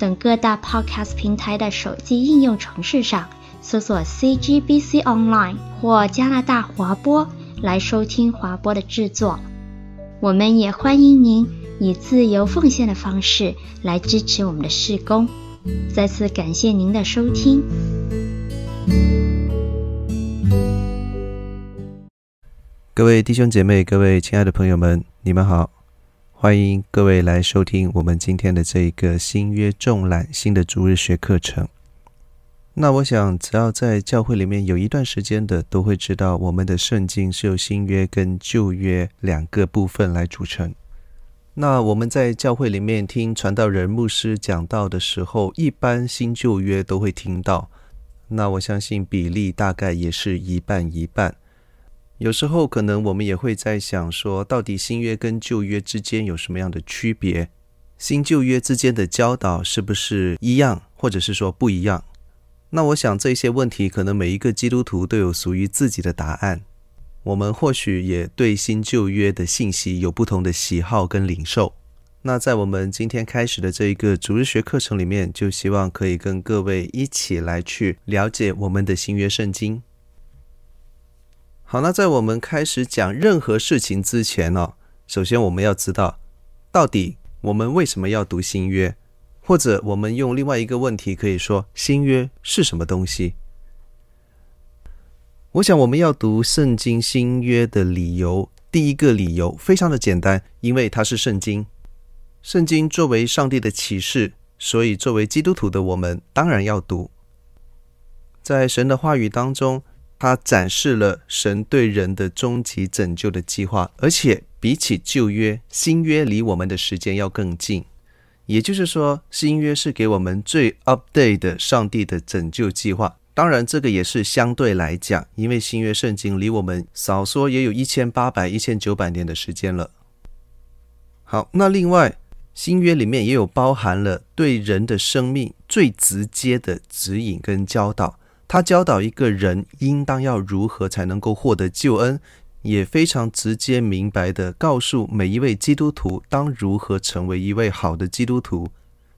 等各大 Podcast 平台的手机应用程式上搜索 CGBC Online 或加拿大华播来收听华播的制作。我们也欢迎您以自由奉献的方式来支持我们的事工。再次感谢您的收听。各位弟兄姐妹，各位亲爱的朋友们，你们好！欢迎各位来收听我们今天的这一个新约综览新的逐日学课程。那我想，只要在教会里面有一段时间的，都会知道我们的圣经是由新约跟旧约两个部分来组成。那我们在教会里面听传道人牧师讲道的时候，一般新旧约都会听到。那我相信比例大概也是一半一半。有时候可能我们也会在想说，到底新约跟旧约之间有什么样的区别？新旧约之间的教导是不是一样，或者是说不一样？那我想这些问题，可能每一个基督徒都有属于自己的答案。我们或许也对新旧约的信息有不同的喜好跟领受。那在我们今天开始的这一个主日学课程里面，就希望可以跟各位一起来去了解我们的新约圣经。好，那在我们开始讲任何事情之前呢，首先我们要知道，到底我们为什么要读新约，或者我们用另外一个问题可以说，新约是什么东西？我想我们要读圣经新约的理由，第一个理由非常的简单，因为它是圣经。圣经作为上帝的启示，所以作为基督徒的我们当然要读。在神的话语当中。它展示了神对人的终极拯救的计划，而且比起旧约，新约离我们的时间要更近。也就是说，新约是给我们最 update 的上帝的拯救计划。当然，这个也是相对来讲，因为新约圣经离我们少说也有一千八百、一千九百年的时间了。好，那另外，新约里面也有包含了对人的生命最直接的指引跟教导。他教导一个人应当要如何才能够获得救恩，也非常直接明白地告诉每一位基督徒当如何成为一位好的基督徒，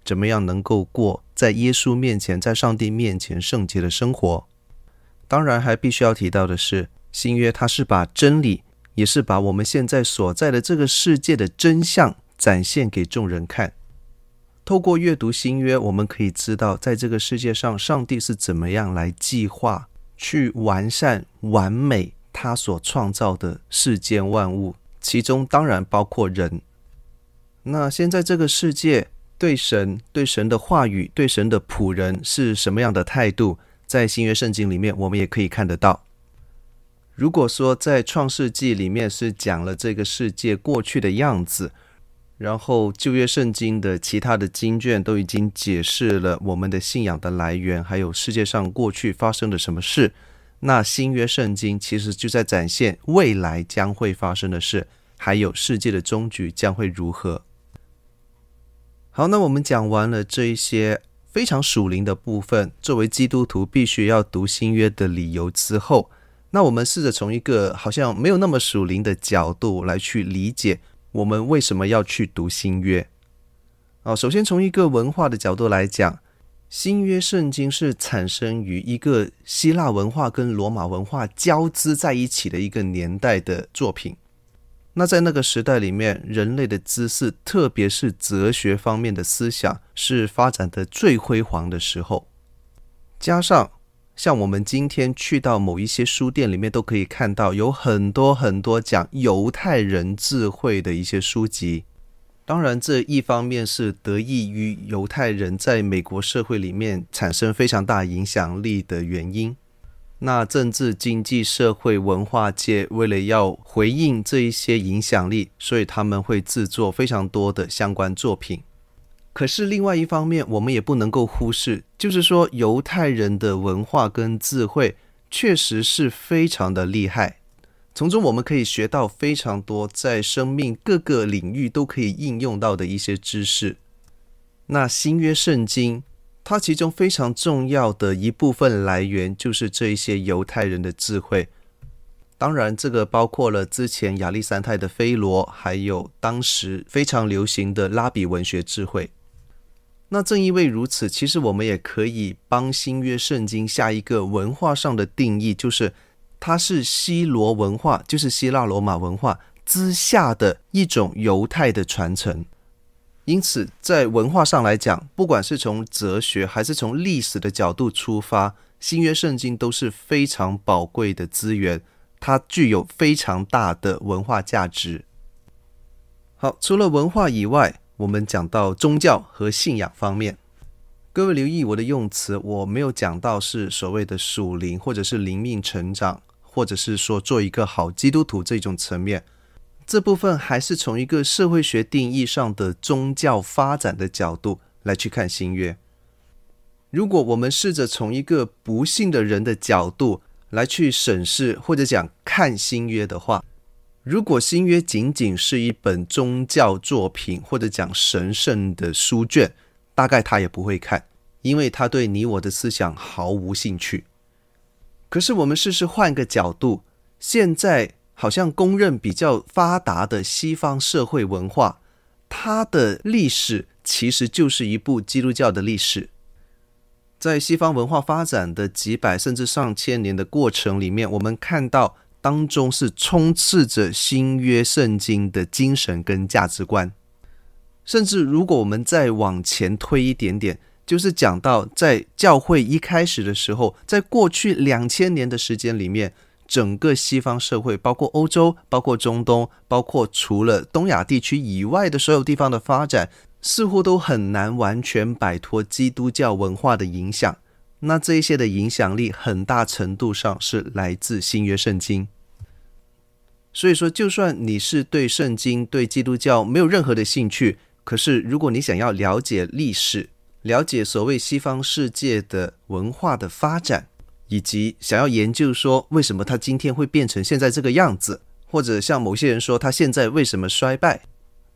怎么样能够过在耶稣面前、在上帝面前圣洁的生活。当然，还必须要提到的是，新约它是把真理，也是把我们现在所在的这个世界的真相展现给众人看。透过阅读新约，我们可以知道，在这个世界上，上帝是怎么样来计划、去完善、完美他所创造的世间万物，其中当然包括人。那现在这个世界对神、对神的话语、对神的仆人是什么样的态度？在新约圣经里面，我们也可以看得到。如果说在创世纪里面是讲了这个世界过去的样子。然后旧约圣经的其他的经卷都已经解释了我们的信仰的来源，还有世界上过去发生的什么事。那新约圣经其实就在展现未来将会发生的事，还有世界的终局将会如何。好，那我们讲完了这一些非常属灵的部分，作为基督徒必须要读新约的理由之后，那我们试着从一个好像没有那么属灵的角度来去理解。我们为什么要去读新约？啊，首先从一个文化的角度来讲，新约圣经是产生于一个希腊文化跟罗马文化交织在一起的一个年代的作品。那在那个时代里面，人类的知识，特别是哲学方面的思想，是发展的最辉煌的时候，加上。像我们今天去到某一些书店里面，都可以看到有很多很多讲犹太人智慧的一些书籍。当然，这一方面是得益于犹太人在美国社会里面产生非常大影响力的原因。那政治、经济、社会、文化界为了要回应这一些影响力，所以他们会制作非常多的相关作品。可是另外一方面，我们也不能够忽视，就是说犹太人的文化跟智慧确实是非常的厉害，从中我们可以学到非常多在生命各个领域都可以应用到的一些知识。那新约圣经，它其中非常重要的一部分来源就是这一些犹太人的智慧。当然，这个包括了之前亚历山泰的菲罗，还有当时非常流行的拉比文学智慧。那正因为如此，其实我们也可以帮新约圣经下一个文化上的定义，就是它是希罗文化，就是希腊罗马文化之下的一种犹太的传承。因此，在文化上来讲，不管是从哲学还是从历史的角度出发，新约圣经都是非常宝贵的资源。它具有非常大的文化价值。好，除了文化以外，我们讲到宗教和信仰方面。各位留意我的用词，我没有讲到是所谓的属灵，或者是灵命成长，或者是说做一个好基督徒这种层面。这部分还是从一个社会学定义上的宗教发展的角度来去看新约。如果我们试着从一个不信的人的角度，来去审视或者讲看新约的话，如果新约仅仅是一本宗教作品或者讲神圣的书卷，大概他也不会看，因为他对你我的思想毫无兴趣。可是我们试试换个角度，现在好像公认比较发达的西方社会文化，它的历史其实就是一部基督教的历史。在西方文化发展的几百甚至上千年的过程里面，我们看到当中是充斥着新约圣经的精神跟价值观。甚至如果我们再往前推一点点，就是讲到在教会一开始的时候，在过去两千年的时间里面，整个西方社会，包括欧洲、包括中东、包括除了东亚地区以外的所有地方的发展。似乎都很难完全摆脱基督教文化的影响。那这一些的影响力很大程度上是来自新约圣经。所以说，就算你是对圣经、对基督教没有任何的兴趣，可是如果你想要了解历史、了解所谓西方世界的文化的发展，以及想要研究说为什么它今天会变成现在这个样子，或者像某些人说它现在为什么衰败，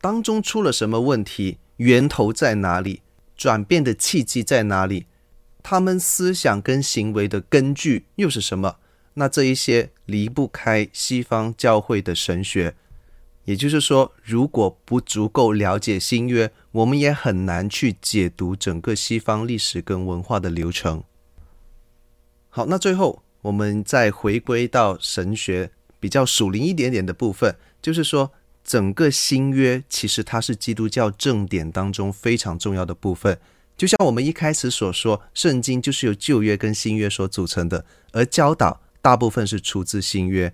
当中出了什么问题？源头在哪里？转变的契机在哪里？他们思想跟行为的根据又是什么？那这一些离不开西方教会的神学。也就是说，如果不足够了解新约，我们也很难去解读整个西方历史跟文化的流程。好，那最后我们再回归到神学比较属灵一点点的部分，就是说。整个新约其实它是基督教正典当中非常重要的部分，就像我们一开始所说，圣经就是由旧约跟新约所组成的，而教导大部分是出自新约。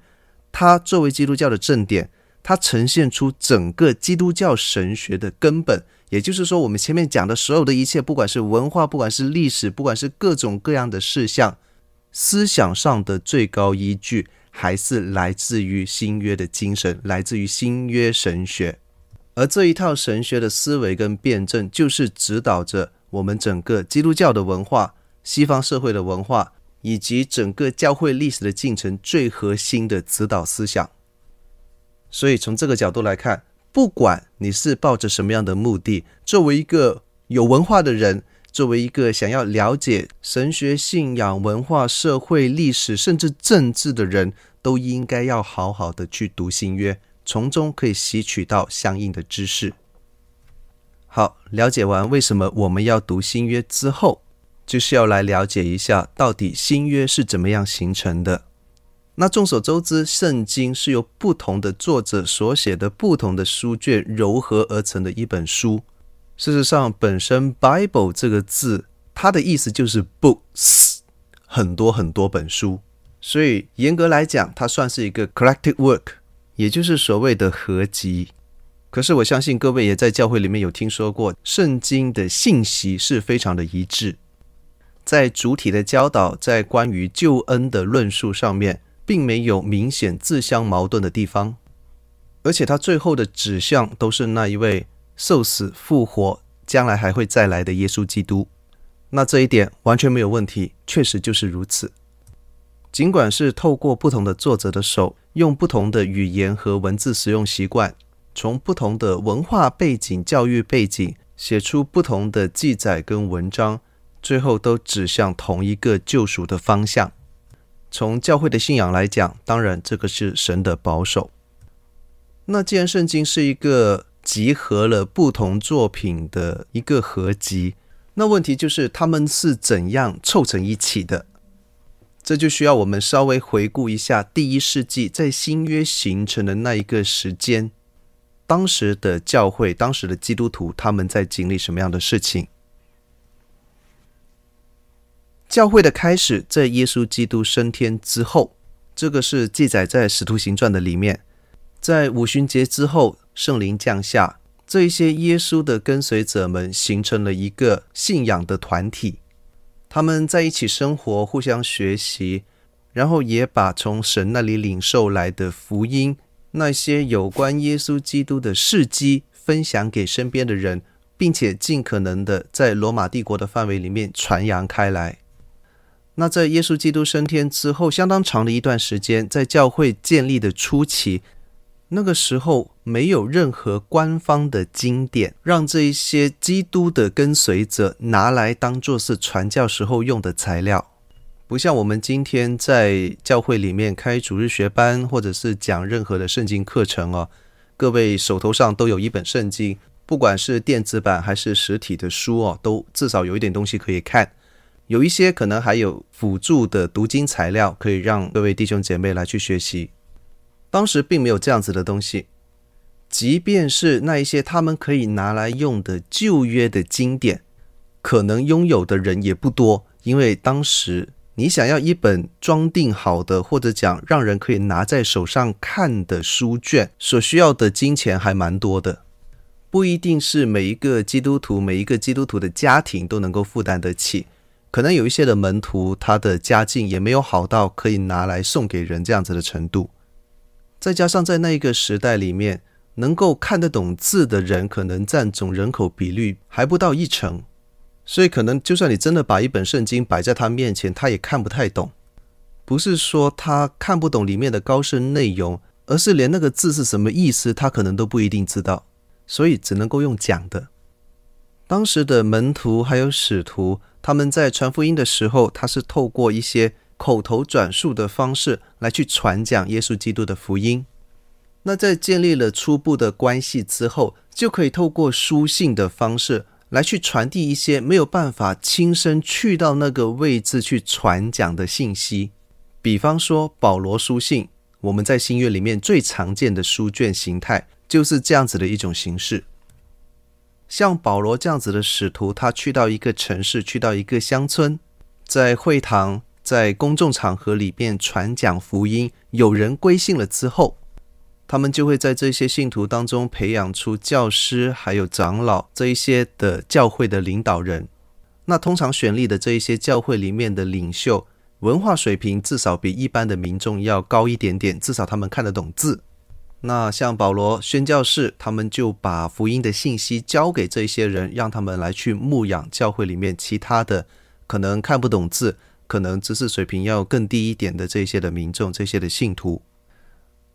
它作为基督教的正典，它呈现出整个基督教神学的根本。也就是说，我们前面讲的所有的一切，不管是文化，不管是历史，不管是各种各样的事项，思想上的最高依据。还是来自于新约的精神，来自于新约神学，而这一套神学的思维跟辩证，就是指导着我们整个基督教的文化、西方社会的文化，以及整个教会历史的进程最核心的指导思想。所以从这个角度来看，不管你是抱着什么样的目的，作为一个有文化的人。作为一个想要了解神学、信仰、文化、社会、历史，甚至政治的人，都应该要好好的去读新约，从中可以吸取到相应的知识。好，了解完为什么我们要读新约之后，就是要来了解一下到底新约是怎么样形成的。那众所周知，圣经是由不同的作者所写的不同的书卷糅合而成的一本书。事实上，本身 “Bible” 这个字，它的意思就是 “books”，很多很多本书。所以严格来讲，它算是一个 collective work”，也就是所谓的合集。可是我相信各位也在教会里面有听说过，圣经的信息是非常的一致，在主体的教导，在关于救恩的论述上面，并没有明显自相矛盾的地方，而且它最后的指向都是那一位。受死复活，将来还会再来的耶稣基督。那这一点完全没有问题，确实就是如此。尽管是透过不同的作者的手，用不同的语言和文字使用习惯，从不同的文化背景、教育背景写出不同的记载跟文章，最后都指向同一个救赎的方向。从教会的信仰来讲，当然这个是神的保守。那既然圣经是一个集合了不同作品的一个合集，那问题就是他们是怎样凑成一起的？这就需要我们稍微回顾一下第一世纪在新约形成的那一个时间，当时的教会、当时的基督徒他们在经历什么样的事情？教会的开始在耶稣基督升天之后，这个是记载在《使徒行传》的里面。在五旬节之后，圣灵降下。这一些耶稣的跟随者们形成了一个信仰的团体，他们在一起生活，互相学习，然后也把从神那里领受来的福音，那些有关耶稣基督的事迹分享给身边的人，并且尽可能的在罗马帝国的范围里面传扬开来。那在耶稣基督升天之后，相当长的一段时间，在教会建立的初期。那个时候没有任何官方的经典，让这一些基督的跟随者拿来当做是传教时候用的材料，不像我们今天在教会里面开主日学班，或者是讲任何的圣经课程哦，各位手头上都有一本圣经，不管是电子版还是实体的书哦，都至少有一点东西可以看，有一些可能还有辅助的读经材料，可以让各位弟兄姐妹来去学习。当时并没有这样子的东西，即便是那一些他们可以拿来用的旧约的经典，可能拥有的人也不多，因为当时你想要一本装订好的，或者讲让人可以拿在手上看的书卷，所需要的金钱还蛮多的，不一定是每一个基督徒、每一个基督徒的家庭都能够负担得起，可能有一些的门徒他的家境也没有好到可以拿来送给人这样子的程度。再加上在那一个时代里面，能够看得懂字的人，可能占总人口比率还不到一成，所以可能就算你真的把一本圣经摆在他面前，他也看不太懂。不是说他看不懂里面的高深内容，而是连那个字是什么意思，他可能都不一定知道，所以只能够用讲的。当时的门徒还有使徒，他们在传福音的时候，他是透过一些。口头转述的方式来去传讲耶稣基督的福音。那在建立了初步的关系之后，就可以透过书信的方式来去传递一些没有办法亲身去到那个位置去传讲的信息。比方说保罗书信，我们在新约里面最常见的书卷形态就是这样子的一种形式。像保罗这样子的使徒，他去到一个城市，去到一个乡村，在会堂。在公众场合里边传讲福音，有人归信了之后，他们就会在这些信徒当中培养出教师，还有长老这一些的教会的领导人。那通常选立的这一些教会里面的领袖，文化水平至少比一般的民众要高一点点，至少他们看得懂字。那像保罗宣教士，他们就把福音的信息交给这些人，让他们来去牧养教会里面其他的可能看不懂字。可能知识水平要更低一点的这些的民众，这些的信徒。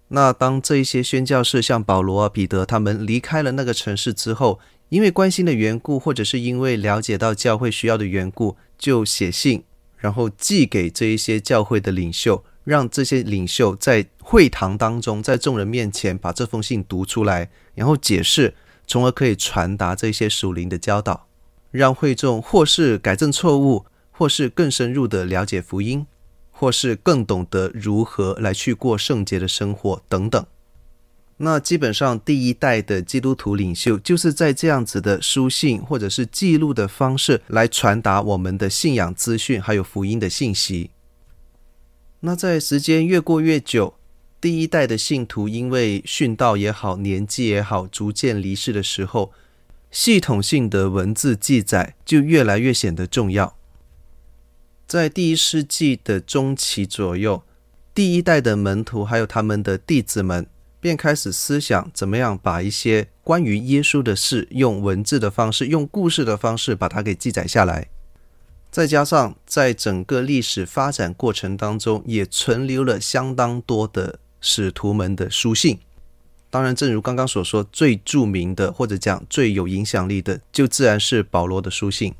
那当这一些宣教士像保罗啊、彼得他们离开了那个城市之后，因为关心的缘故，或者是因为了解到教会需要的缘故，就写信，然后寄给这一些教会的领袖，让这些领袖在会堂当中，在众人面前把这封信读出来，然后解释，从而可以传达这些属灵的教导，让会众或是改正错误。或是更深入的了解福音，或是更懂得如何来去过圣洁的生活等等。那基本上第一代的基督徒领袖就是在这样子的书信或者是记录的方式来传达我们的信仰资讯，还有福音的信息。那在时间越过越久，第一代的信徒因为殉道也好，年纪也好，逐渐离世的时候，系统性的文字记载就越来越显得重要。在第一世纪的中期左右，第一代的门徒还有他们的弟子们，便开始思想怎么样把一些关于耶稣的事，用文字的方式，用故事的方式把它给记载下来。再加上在整个历史发展过程当中，也存留了相当多的使徒们的书信。当然，正如刚刚所说，最著名的或者讲最有影响力的，就自然是保罗的书信。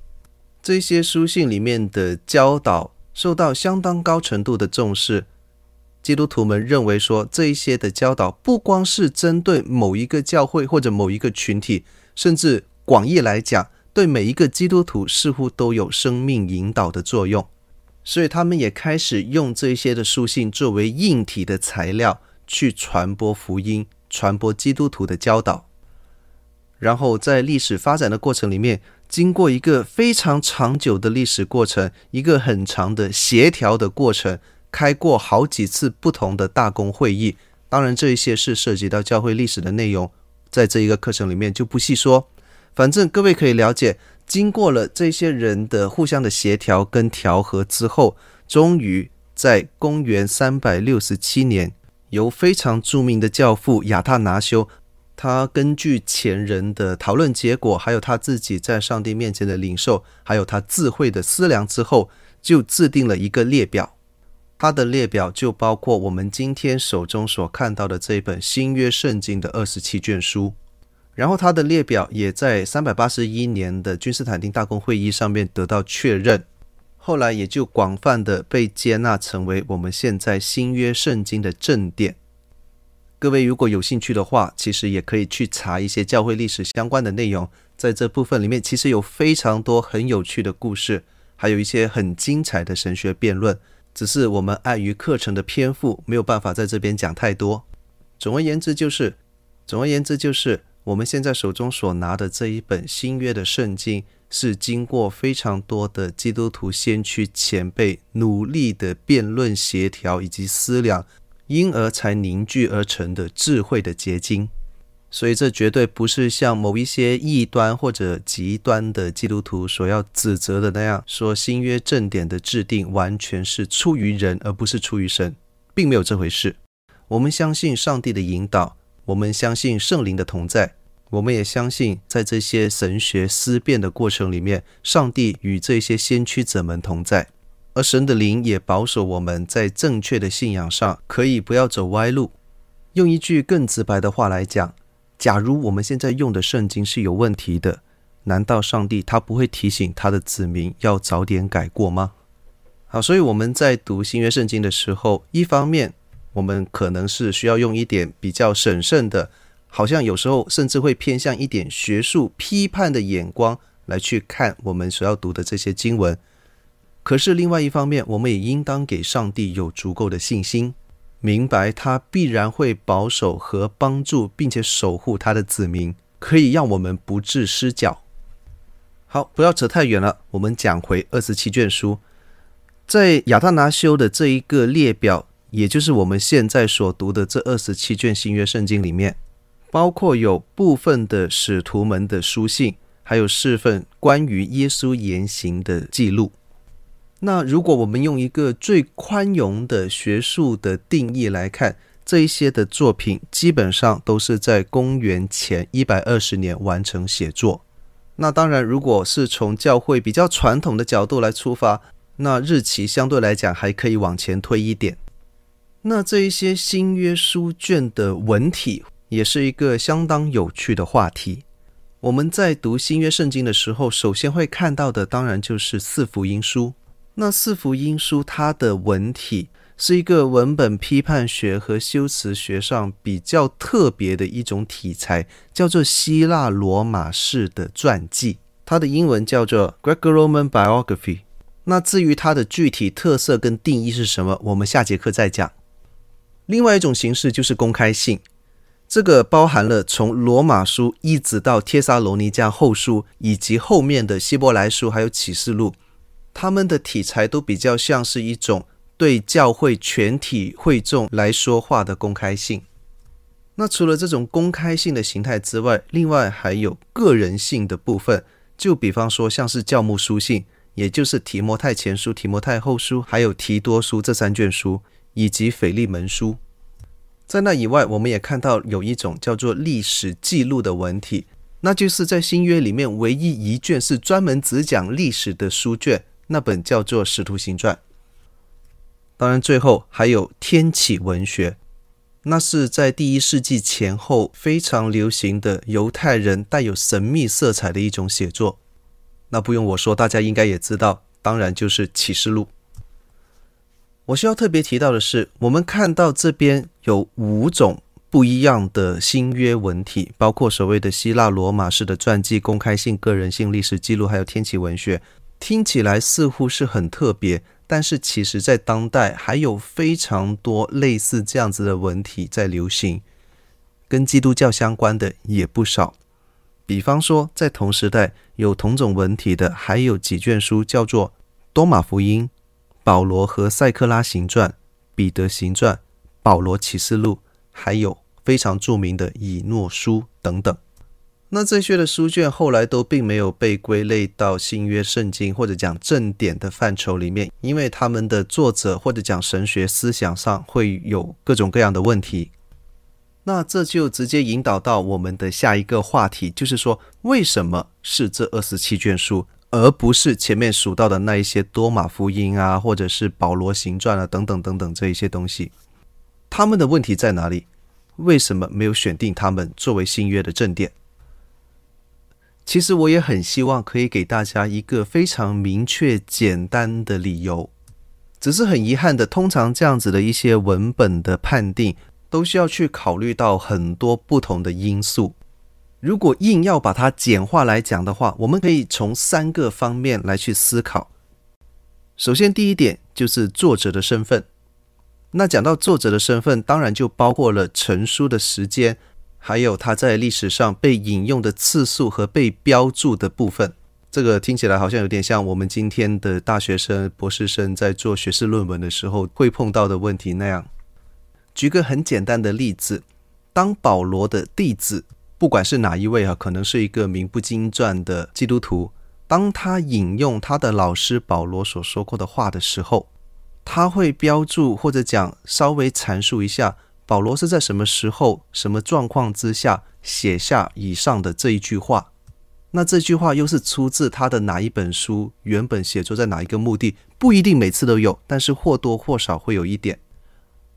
这些书信里面的教导受到相当高程度的重视。基督徒们认为说，这一些的教导不光是针对某一个教会或者某一个群体，甚至广义来讲，对每一个基督徒似乎都有生命引导的作用。所以，他们也开始用这些的书信作为硬体的材料，去传播福音。传播基督徒的教导，然后在历史发展的过程里面，经过一个非常长久的历史过程，一个很长的协调的过程，开过好几次不同的大公会议。当然，这一些是涉及到教会历史的内容，在这一个课程里面就不细说。反正各位可以了解，经过了这些人的互相的协调跟调和之后，终于在公元三百六十七年。由非常著名的教父亚他拿修，他根据前人的讨论结果，还有他自己在上帝面前的领受，还有他智慧的思量之后，就制定了一个列表。他的列表就包括我们今天手中所看到的这一本新约圣经的二十七卷书。然后他的列表也在三百八十一年的君士坦丁大公会议上面得到确认。后来也就广泛的被接纳成为我们现在新约圣经的正典。各位如果有兴趣的话，其实也可以去查一些教会历史相关的内容。在这部分里面，其实有非常多很有趣的故事，还有一些很精彩的神学辩论。只是我们碍于课程的篇幅，没有办法在这边讲太多。总而言之，就是总而言之，就是我们现在手中所拿的这一本新约的圣经。是经过非常多的基督徒先驱前辈努力的辩论、协调以及思量，因而才凝聚而成的智慧的结晶。所以，这绝对不是像某一些异端或者极端的基督徒所要指责的那样，说新约正典的制定完全是出于人，而不是出于神，并没有这回事。我们相信上帝的引导，我们相信圣灵的同在。我们也相信，在这些神学思辨的过程里面，上帝与这些先驱者们同在，而神的灵也保守我们在正确的信仰上，可以不要走歪路。用一句更直白的话来讲，假如我们现在用的圣经是有问题的，难道上帝他不会提醒他的子民要早点改过吗？好，所以我们在读新约圣经的时候，一方面我们可能是需要用一点比较审慎的。好像有时候甚至会偏向一点学术批判的眼光来去看我们所要读的这些经文。可是另外一方面，我们也应当给上帝有足够的信心，明白他必然会保守和帮助，并且守护他的子民，可以让我们不致失脚。好，不要扯太远了，我们讲回二十七卷书，在亚他拿修的这一个列表，也就是我们现在所读的这二十七卷新约圣经里面。包括有部分的使徒们的书信，还有四份关于耶稣言行的记录。那如果我们用一个最宽容的学术的定义来看，这一些的作品基本上都是在公元前一百二十年完成写作。那当然，如果是从教会比较传统的角度来出发，那日期相对来讲还可以往前推一点。那这一些新约书卷的文体。也是一个相当有趣的话题。我们在读新约圣经的时候，首先会看到的，当然就是四福音书。那四福音书它的文体是一个文本批判学和修辞学上比较特别的一种题材，叫做希腊罗马式的传记。它的英文叫做 Greco-Roman Biography。那至于它的具体特色跟定义是什么，我们下节课再讲。另外一种形式就是公开信。这个包含了从罗马书一直到帖撒罗尼迦后书，以及后面的希伯来书，还有启示录，他们的题材都比较像是一种对教会全体会众来说话的公开性。那除了这种公开性的形态之外，另外还有个人性的部分，就比方说像是教牧书信，也就是提摩太前书、提摩太后书，还有提多书这三卷书，以及腓利门书。在那以外，我们也看到有一种叫做历史记录的文体，那就是在新约里面唯一一卷是专门只讲历史的书卷，那本叫做《使徒行传》。当然，最后还有天启文学，那是在第一世纪前后非常流行的犹太人带有神秘色彩的一种写作。那不用我说，大家应该也知道，当然就是启示录。我需要特别提到的是，我们看到这边有五种不一样的新约文体，包括所谓的希腊罗马式的传记、公开性、个人性、历史记录，还有天启文学。听起来似乎是很特别，但是其实在当代还有非常多类似这样子的文体在流行，跟基督教相关的也不少。比方说，在同时代有同种文体的，还有几卷书叫做《多马福音》。保罗和塞克拉行传、彼得行传、保罗启示录，还有非常著名的以诺书等等。那这些的书卷后来都并没有被归类到新约圣经或者讲正典的范畴里面，因为他们的作者或者讲神学思想上会有各种各样的问题。那这就直接引导到我们的下一个话题，就是说为什么是这二十七卷书？而不是前面数到的那一些多马福音啊，或者是保罗行传啊，等等等等这一些东西，他们的问题在哪里？为什么没有选定他们作为新约的正典？其实我也很希望可以给大家一个非常明确简单的理由，只是很遗憾的，通常这样子的一些文本的判定，都需要去考虑到很多不同的因素。如果硬要把它简化来讲的话，我们可以从三个方面来去思考。首先，第一点就是作者的身份。那讲到作者的身份，当然就包括了成书的时间，还有他在历史上被引用的次数和被标注的部分。这个听起来好像有点像我们今天的大学生、博士生在做学士论文的时候会碰到的问题那样。举个很简单的例子，当保罗的弟子。不管是哪一位啊，可能是一个名不经传的基督徒，当他引用他的老师保罗所说过的话的时候，他会标注或者讲稍微阐述一下保罗是在什么时候、什么状况之下写下以上的这一句话。那这句话又是出自他的哪一本书？原本写作在哪一个目的？不一定每次都有，但是或多或少会有一点。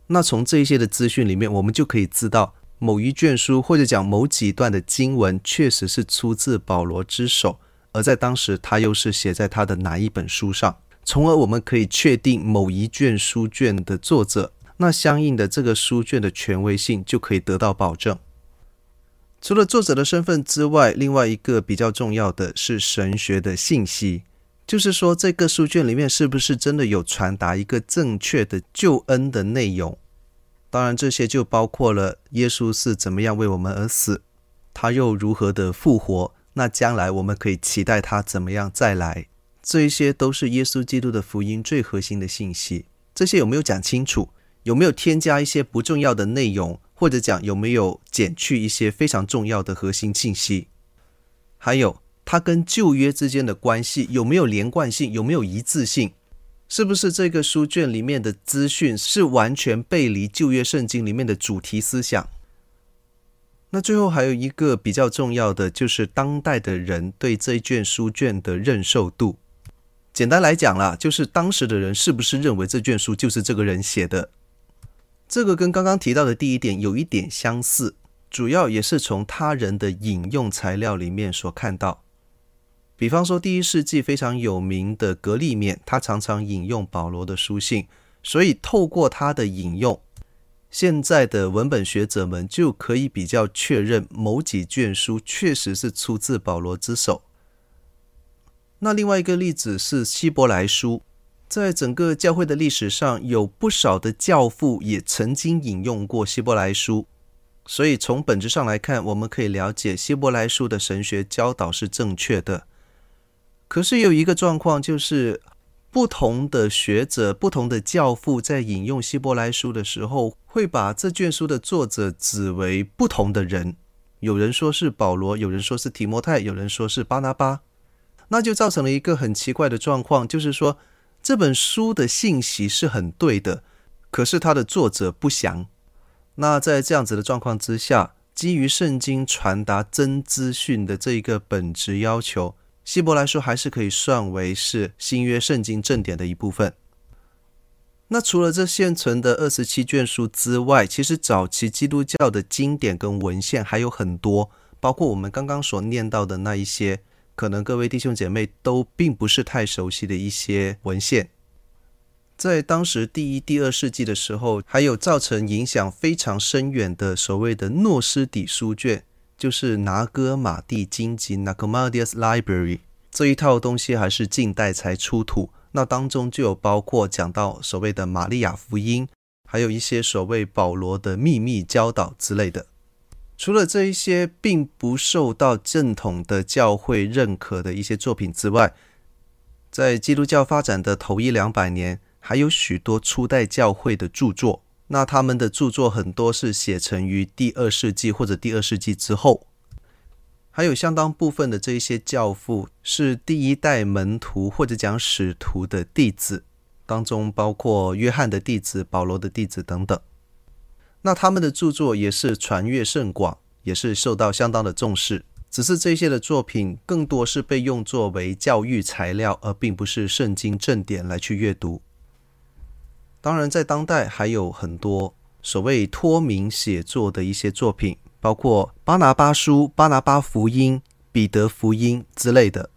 那从这些的资讯里面，我们就可以知道。某一卷书，或者讲某几段的经文，确实是出自保罗之手，而在当时他又是写在他的哪一本书上，从而我们可以确定某一卷书卷的作者，那相应的这个书卷的权威性就可以得到保证。除了作者的身份之外，另外一个比较重要的是神学的信息，就是说这个书卷里面是不是真的有传达一个正确的救恩的内容。当然，这些就包括了耶稣是怎么样为我们而死，他又如何的复活，那将来我们可以期待他怎么样再来。这一些都是耶稣基督的福音最核心的信息。这些有没有讲清楚？有没有添加一些不重要的内容？或者讲有没有减去一些非常重要的核心信息？还有，它跟旧约之间的关系有没有连贯性？有没有一致性？是不是这个书卷里面的资讯是完全背离旧约圣经里面的主题思想？那最后还有一个比较重要的，就是当代的人对这一卷书卷的认受度。简单来讲啦，就是当时的人是不是认为这卷书就是这个人写的？这个跟刚刚提到的第一点有一点相似，主要也是从他人的引用材料里面所看到。比方说，第一世纪非常有名的格利勉，他常常引用保罗的书信，所以透过他的引用，现在的文本学者们就可以比较确认某几卷书确实是出自保罗之手。那另外一个例子是希伯来书，在整个教会的历史上，有不少的教父也曾经引用过希伯来书，所以从本质上来看，我们可以了解希伯来书的神学教导是正确的。可是有一个状况，就是不同的学者、不同的教父在引用希伯来书的时候，会把这卷书的作者指为不同的人。有人说是保罗，有人说是提摩太，有人说是巴拿巴，那就造成了一个很奇怪的状况，就是说这本书的信息是很对的，可是它的作者不详。那在这样子的状况之下，基于圣经传达真资讯的这一个本质要求，希伯来书还是可以算为是新约圣经正典的一部分。那除了这现存的二十七卷书之外，其实早期基督教的经典跟文献还有很多，包括我们刚刚所念到的那一些，可能各位弟兄姐妹都并不是太熟悉的一些文献。在当时第一、第二世纪的时候，还有造成影响非常深远的所谓的诺斯底书卷，就是拿哥马蒂经籍 （Nagomatians Library） 这一套东西，还是近代才出土。那当中就有包括讲到所谓的玛利亚福音，还有一些所谓保罗的秘密教导之类的。除了这一些并不受到正统的教会认可的一些作品之外，在基督教发展的头一两百年，还有许多初代教会的著作。那他们的著作很多是写成于第二世纪或者第二世纪之后。还有相当部分的这一些教父是第一代门徒或者讲使徒的弟子，当中包括约翰的弟子、保罗的弟子等等。那他们的著作也是传阅甚广，也是受到相当的重视。只是这些的作品更多是被用作为教育材料，而并不是圣经正典来去阅读。当然，在当代还有很多所谓托名写作的一些作品。包括巴拿巴书、巴拿巴福音、彼得福音之类的，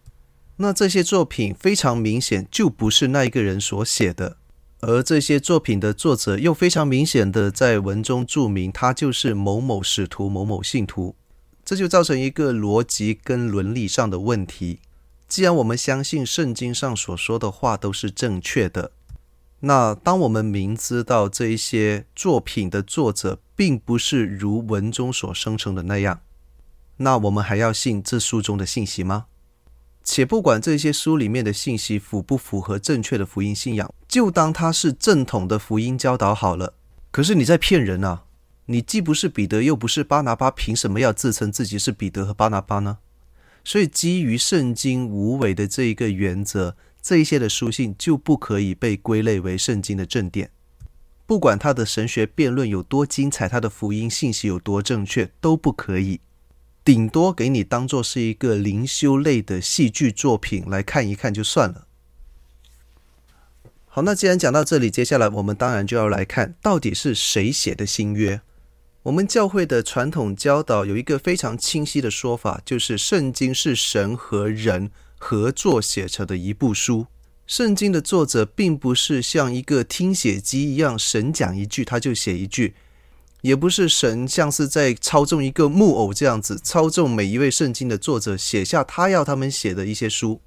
那这些作品非常明显就不是那一个人所写的，而这些作品的作者又非常明显的在文中注明他就是某某使徒、某某信徒，这就造成一个逻辑跟伦理上的问题。既然我们相信圣经上所说的话都是正确的，那当我们明知道这一些作品的作者，并不是如文中所声称的那样，那我们还要信这书中的信息吗？且不管这些书里面的信息符不符合正确的福音信仰，就当它是正统的福音教导好了。可是你在骗人啊！你既不是彼得，又不是巴拿巴，凭什么要自称自己是彼得和巴拿巴呢？所以基于圣经无伪的这一个原则，这一些的书信就不可以被归类为圣经的正典。不管他的神学辩论有多精彩，他的福音信息有多正确，都不可以。顶多给你当做是一个灵修类的戏剧作品来看一看就算了。好，那既然讲到这里，接下来我们当然就要来看到底是谁写的新约。我们教会的传统教导有一个非常清晰的说法，就是圣经是神和人合作写成的一部书。圣经的作者并不是像一个听写机一样，神讲一句他就写一句，也不是神像是在操纵一个木偶这样子操纵每一位圣经的作者写下他要他们写的一些书。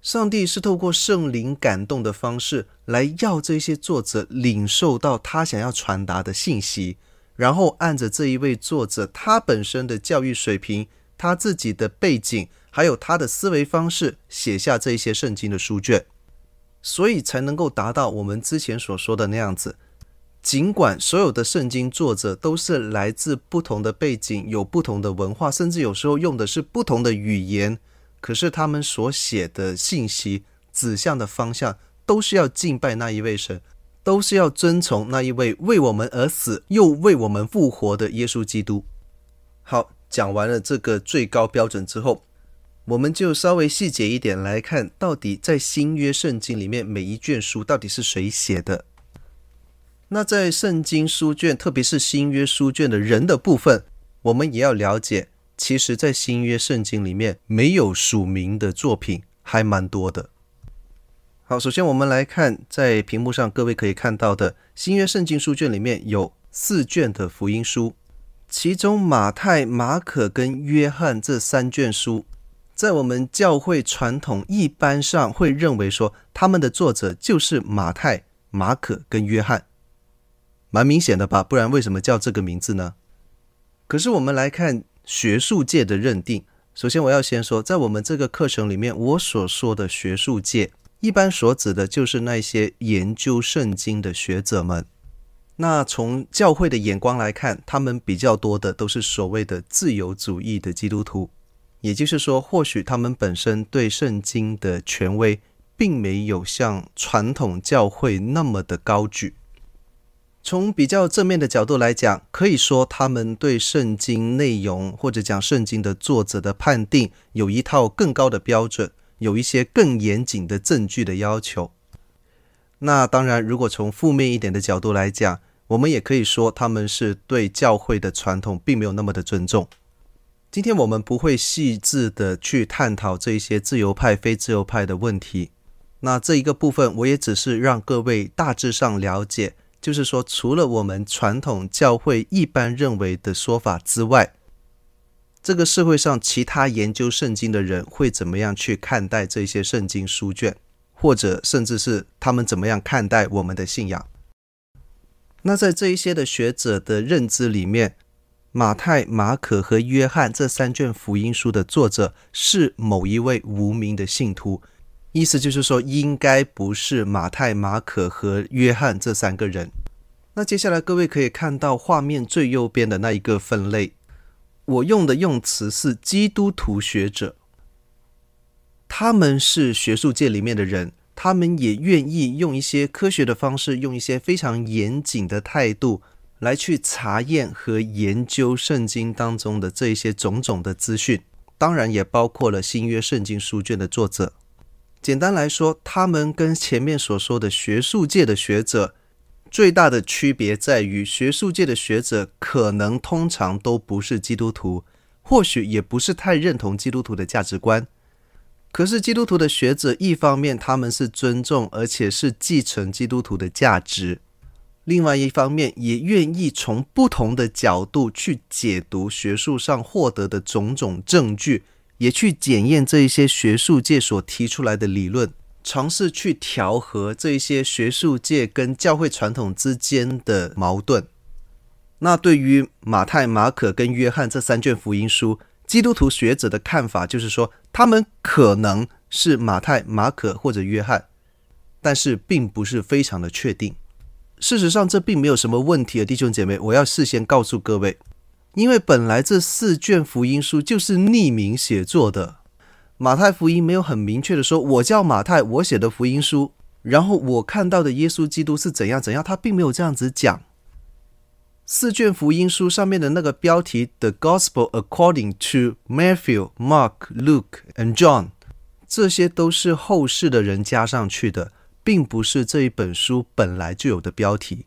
上帝是透过圣灵感动的方式来要这些作者领受到他想要传达的信息，然后按着这一位作者他本身的教育水平、他自己的背景，还有他的思维方式写下这一些圣经的书卷。所以才能够达到我们之前所说的那样子。尽管所有的圣经作者都是来自不同的背景，有不同的文化，甚至有时候用的是不同的语言，可是他们所写的信息指向的方向都是要敬拜那一位神，都是要遵从那一位为我们而死又为我们复活的耶稣基督。好，讲完了这个最高标准之后。我们就稍微细节一点来看，到底在新约圣经里面每一卷书到底是谁写的？那在圣经书卷，特别是新约书卷的人的部分，我们也要了解。其实，在新约圣经里面没有署名的作品还蛮多的。好，首先我们来看，在屏幕上各位可以看到的新约圣经书卷里面有四卷的福音书，其中马太、马可跟约翰这三卷书。在我们教会传统一般上会认为说，他们的作者就是马太、马可跟约翰，蛮明显的吧？不然为什么叫这个名字呢？可是我们来看学术界的认定。首先我要先说，在我们这个课程里面，我所说的学术界，一般所指的就是那些研究圣经的学者们。那从教会的眼光来看，他们比较多的都是所谓的自由主义的基督徒。也就是说，或许他们本身对圣经的权威，并没有像传统教会那么的高举。从比较正面的角度来讲，可以说他们对圣经内容或者讲圣经的作者的判定有一套更高的标准，有一些更严谨的证据的要求。那当然，如果从负面一点的角度来讲，我们也可以说他们是对教会的传统并没有那么的尊重。今天我们不会细致的去探讨这些自由派、非自由派的问题。那这一个部分，我也只是让各位大致上了解。就是说，除了我们传统教会一般认为的说法之外，这个社会上其他研究圣经的人会怎么样去看待这些圣经书卷，或者甚至是他们怎么样看待我们的信仰？那在这一些的学者的认知里面，马太、马可和约翰这三卷福音书的作者是某一位无名的信徒。意思就是说，应该不是马太、马可和约翰这三个人。那接下来各位可以看到画面最右边的那一个分类，我用的用词是基督徒学者。他们是学术界里面的人，他们也愿意用一些科学的方式，用一些非常严谨的态度来去查验和研究圣经当中的这一些种种的资讯，当然也包括了新约圣经书卷的作者。简单来说，他们跟前面所说的学术界的学者最大的区别在于，学术界的学者可能通常都不是基督徒，或许也不是太认同基督徒的价值观。可是基督徒的学者，一方面他们是尊重而且是继承基督徒的价值，另外一方面也愿意从不同的角度去解读学术上获得的种种证据。也去检验这一些学术界所提出来的理论，尝试去调和这一些学术界跟教会传统之间的矛盾。那对于马太、马可跟约翰这三卷福音书，基督徒学者的看法就是说，他们可能是马太、马可或者约翰，但是并不是非常的确定。事实上，这并没有什么问题的，弟兄姐妹，我要事先告诉各位。因为本来这四卷福音书就是匿名写作的，马太福音没有很明确的说“我叫马太，我写的福音书”，然后我看到的耶稣基督是怎样怎样，他并没有这样子讲。四卷福音书上面的那个标题 “The Gospel According to Matthew, Mark, Luke and John”，这些都是后世的人加上去的，并不是这一本书本来就有的标题。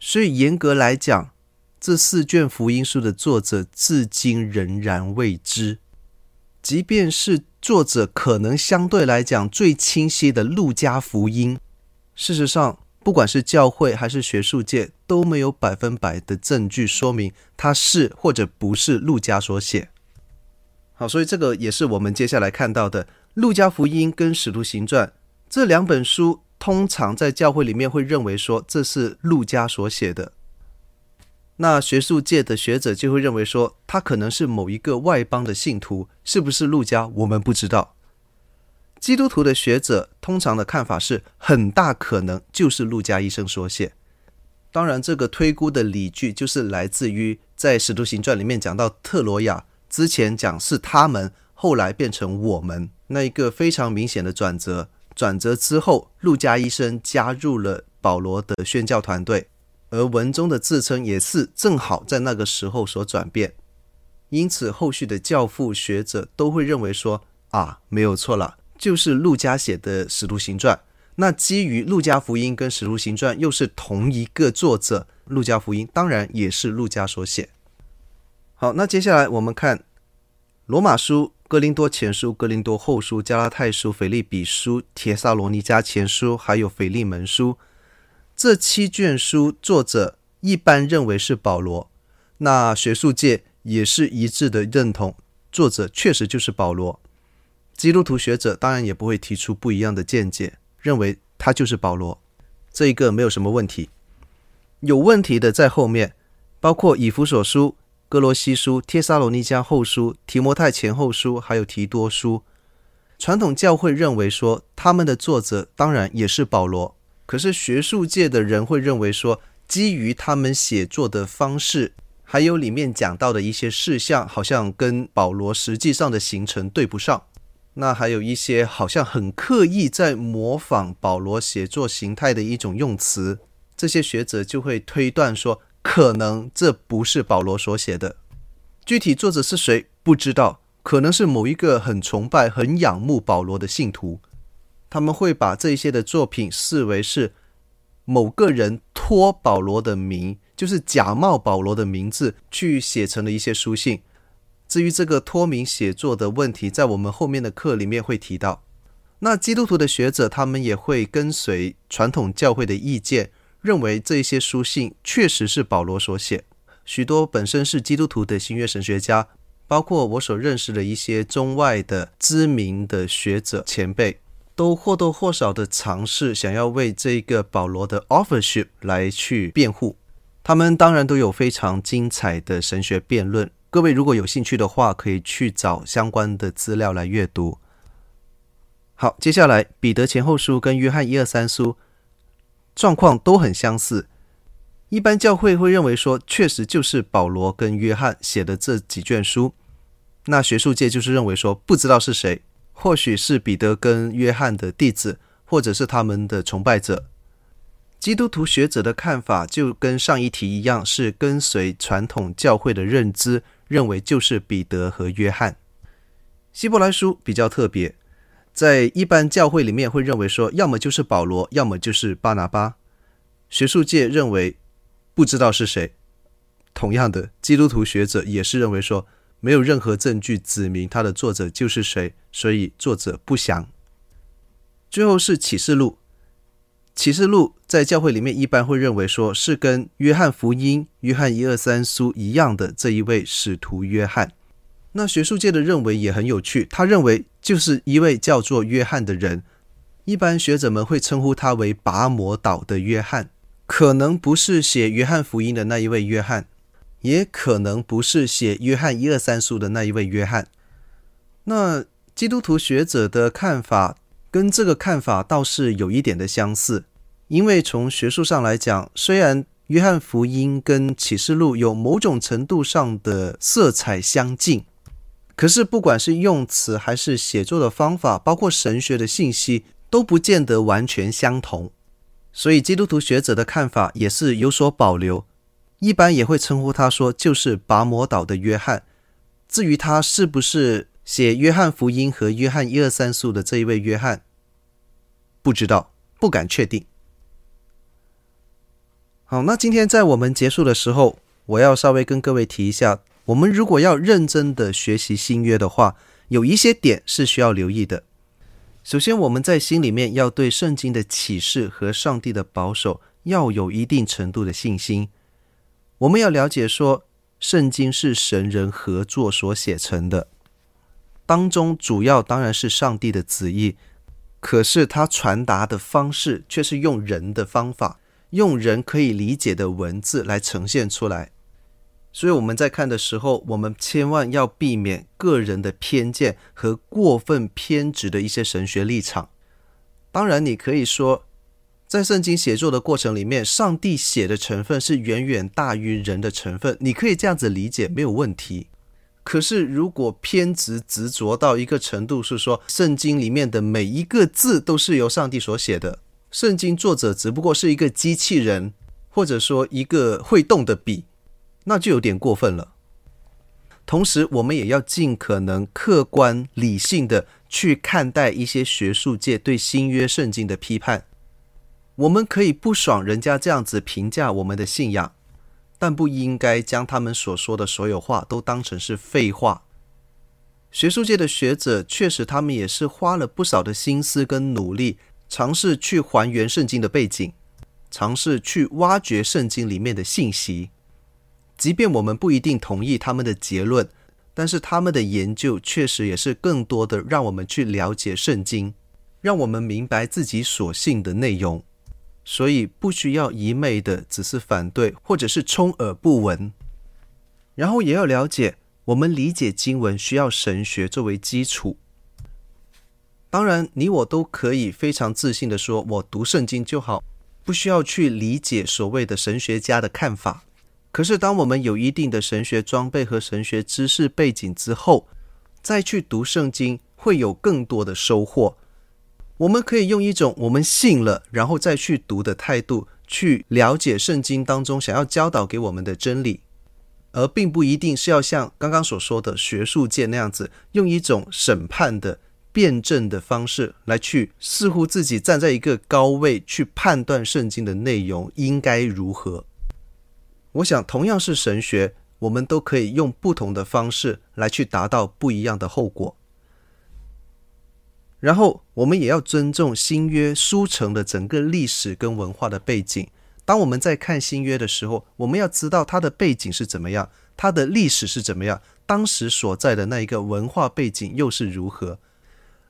所以严格来讲，这四卷福音书的作者至今仍然未知，即便是作者可能相对来讲最清晰的路加福音，事实上，不管是教会还是学术界，都没有百分百的证据说明他是或者不是路加所写。好，所以这个也是我们接下来看到的路加福音跟使徒行传这两本书，通常在教会里面会认为说这是路加所写的。那学术界的学者就会认为说，他可能是某一个外邦的信徒，是不是路加？我们不知道。基督徒的学者通常的看法是，很大可能就是路加医生所写。当然，这个推估的理据就是来自于在《使徒行传》里面讲到特罗亚之前讲是他们，后来变成我们那一个非常明显的转折。转折之后，路加医生加入了保罗的宣教团队。而文中的自称也是正好在那个时候所转变，因此后续的教父学者都会认为说啊，没有错了，就是路加写的《使徒行传》。那基于《路加福音》跟《使徒行传》又是同一个作者，《路加福音》当然也是路加所写。好，那接下来我们看《罗马书》、《哥林多前书》、《哥林多后书》、《加拉太书》、《腓利比书》、《帖撒罗尼迦前书》还有《腓利门书》。这七卷书作者一般认为是保罗，那学术界也是一致的认同，作者确实就是保罗。基督徒学者当然也不会提出不一样的见解，认为他就是保罗，这一个没有什么问题。有问题的在后面，包括以弗所书、哥罗西书、帖撒罗尼迦后书、提摩太前后书，还有提多书。传统教会认为说，他们的作者当然也是保罗。可是学术界的人会认为说，基于他们写作的方式，还有里面讲到的一些事项，好像跟保罗实际上的行程对不上。那还有一些好像很刻意在模仿保罗写作形态的一种用词，这些学者就会推断说，可能这不是保罗所写的。具体作者是谁不知道，可能是某一个很崇拜、很仰慕保罗的信徒。他们会把这些的作品视为是某个人托保罗的名，就是假冒保罗的名字去写成的一些书信。至于这个托名写作的问题，在我们后面的课里面会提到。那基督徒的学者，他们也会跟随传统教会的意见，认为这些书信确实是保罗所写。许多本身是基督徒的新约神学家，包括我所认识的一些中外的知名的学者前辈，都或多或少的尝试想要为这个保罗的 authorship 来去辩护。他们当然都有非常精彩的神学辩论。各位如果有兴趣的话，可以去找相关的资料来阅读。好，接下来彼得前后书跟约翰一二三书状况都很相似。一般教会会认为说，确实就是保罗跟约翰写的这几卷书。那学术界就是认为说，不知道是谁，或许是彼得跟约翰的弟子，或者是他们的崇拜者。基督徒学者的看法就跟上一题一样，是跟随传统教会的认知，认为就是彼得和约翰。希伯来书比较特别。在一般教会里面，会认为说，要么就是保罗，要么就是巴拿巴。学术界认为不知道是谁。同样的，基督徒学者也是认为说，没有任何证据指明他的作者就是谁，所以作者不详。最后是启示录，启示录在教会里面一般会认为说是跟约翰福音、约翰一二三书一样的这一位使徒约翰。那学术界的认为也很有趣，他认为就是一位叫做约翰的人，一般学者们会称呼他为拔摩岛的约翰，可能不是写约翰福音的那一位约翰，也可能不是写约翰一二三书的那一位约翰。那基督徒学者的看法跟这个看法倒是有一点的相似，因为从学术上来讲，虽然约翰福音跟启示录有某种程度上的色彩相近。可是，不管是用词还是写作的方法，包括神学的信息，都不见得完全相同。所以，基督徒学者的看法也是有所保留。一般也会称呼他说，就是拔摩岛的约翰。至于他是不是写约翰福音和约翰一二三书的这一位约翰，不知道，不敢确定。好，那今天在我们结束的时候，我要稍微跟各位提一下。我们如果要认真的学习新约的话，有一些点是需要留意的。首先，我们在心里面要对圣经的启示和上帝的保守要有一定程度的信心。我们要了解说，圣经是神人合作所写成的，当中主要当然是上帝的旨意，可是他传达的方式却是用人的方法，用人可以理解的文字来呈现出来。所以我们在看的时候，我们千万要避免个人的偏见和过分偏执的一些神学立场。当然，你可以说，在圣经写作的过程里面，上帝写的成分是远远大于人的成分，你可以这样子理解，没有问题。可是，如果偏执执着到一个程度，是说圣经里面的每一个字都是由上帝所写的，圣经作者只不过是一个机器人，或者说一个会动的笔。那就有点过分了。同时，我们也要尽可能客观理性的去看待一些学术界对新约圣经的批判。我们可以不爽人家这样子评价我们的信仰，但不应该将他们所说的所有话都当成是废话。学术界的学者确实，他们也是花了不少的心思跟努力，尝试去还原圣经的背景，尝试去挖掘圣经里面的信息。即便我们不一定同意他们的结论，但是他们的研究确实也是更多的让我们去了解圣经，让我们明白自己所信的内容。所以不需要一昧的只是反对或者是充耳不闻。然后也要了解，我们理解经文需要神学作为基础。当然，你我都可以非常自信的说，我读圣经就好，不需要去理解所谓的神学家的看法。可是，当我们有一定的神学装备和神学知识背景之后，再去读圣经，会有更多的收获。我们可以用一种我们信了，然后再去读的态度，去了解圣经当中想要教导给我们的真理，而并不一定是要像刚刚所说的学术界那样子，用一种审判的、辩证的方式来去，似乎自己站在一个高位去判断圣经的内容应该如何。我想，同样是神学，我们都可以用不同的方式来去达到不一样的后果。然后，我们也要尊重新约书城的整个历史跟文化的背景。当我们在看新约的时候，我们要知道它的背景是怎么样，它的历史是怎么样，当时所在的那一个文化背景又是如何。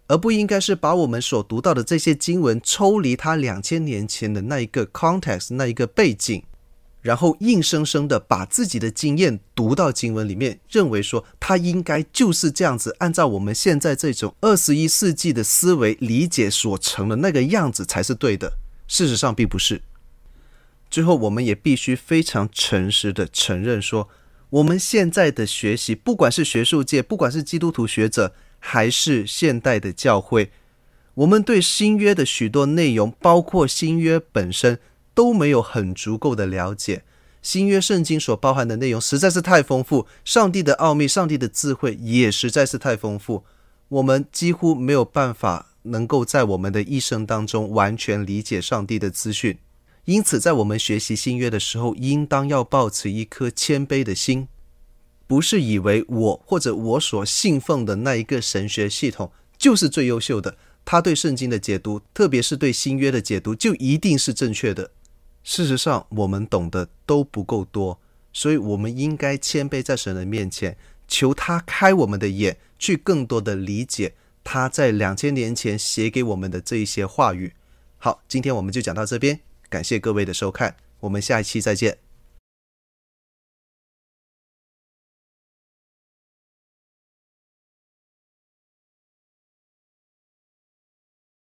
而不应该是把我们所读到的这些经文抽离它两千年前的那一个 context 那一个背景，然后硬生生的把自己的经验读到经文里面，认为说它应该就是这样子，按照我们现在这种二十一世纪的思维理解所成的那个样子才是对的。事实上并不是。最后，我们也必须非常诚实的承认说，我们现在的学习，不管是学术界，不管是基督徒学者。还是现代的教会，我们对新约的许多内容，包括新约本身，都没有很足够的了解。新约圣经所包含的内容实在是太丰富，上帝的奥秘、上帝的智慧也实在是太丰富，我们几乎没有办法能够在我们的一生当中完全理解上帝的资讯。因此，在我们学习新约的时候，应当要抱持一颗谦卑的心。不是以为我或者我所信奉的那一个神学系统就是最优秀的，他对圣经的解读，特别是对新约的解读，就一定是正确的。事实上，我们懂得都不够多，所以我们应该谦卑在神的面前，求他开我们的眼，去更多的理解他在两千年前写给我们的这一些话语。好，今天我们就讲到这边，感谢各位的收看，我们下一期再见。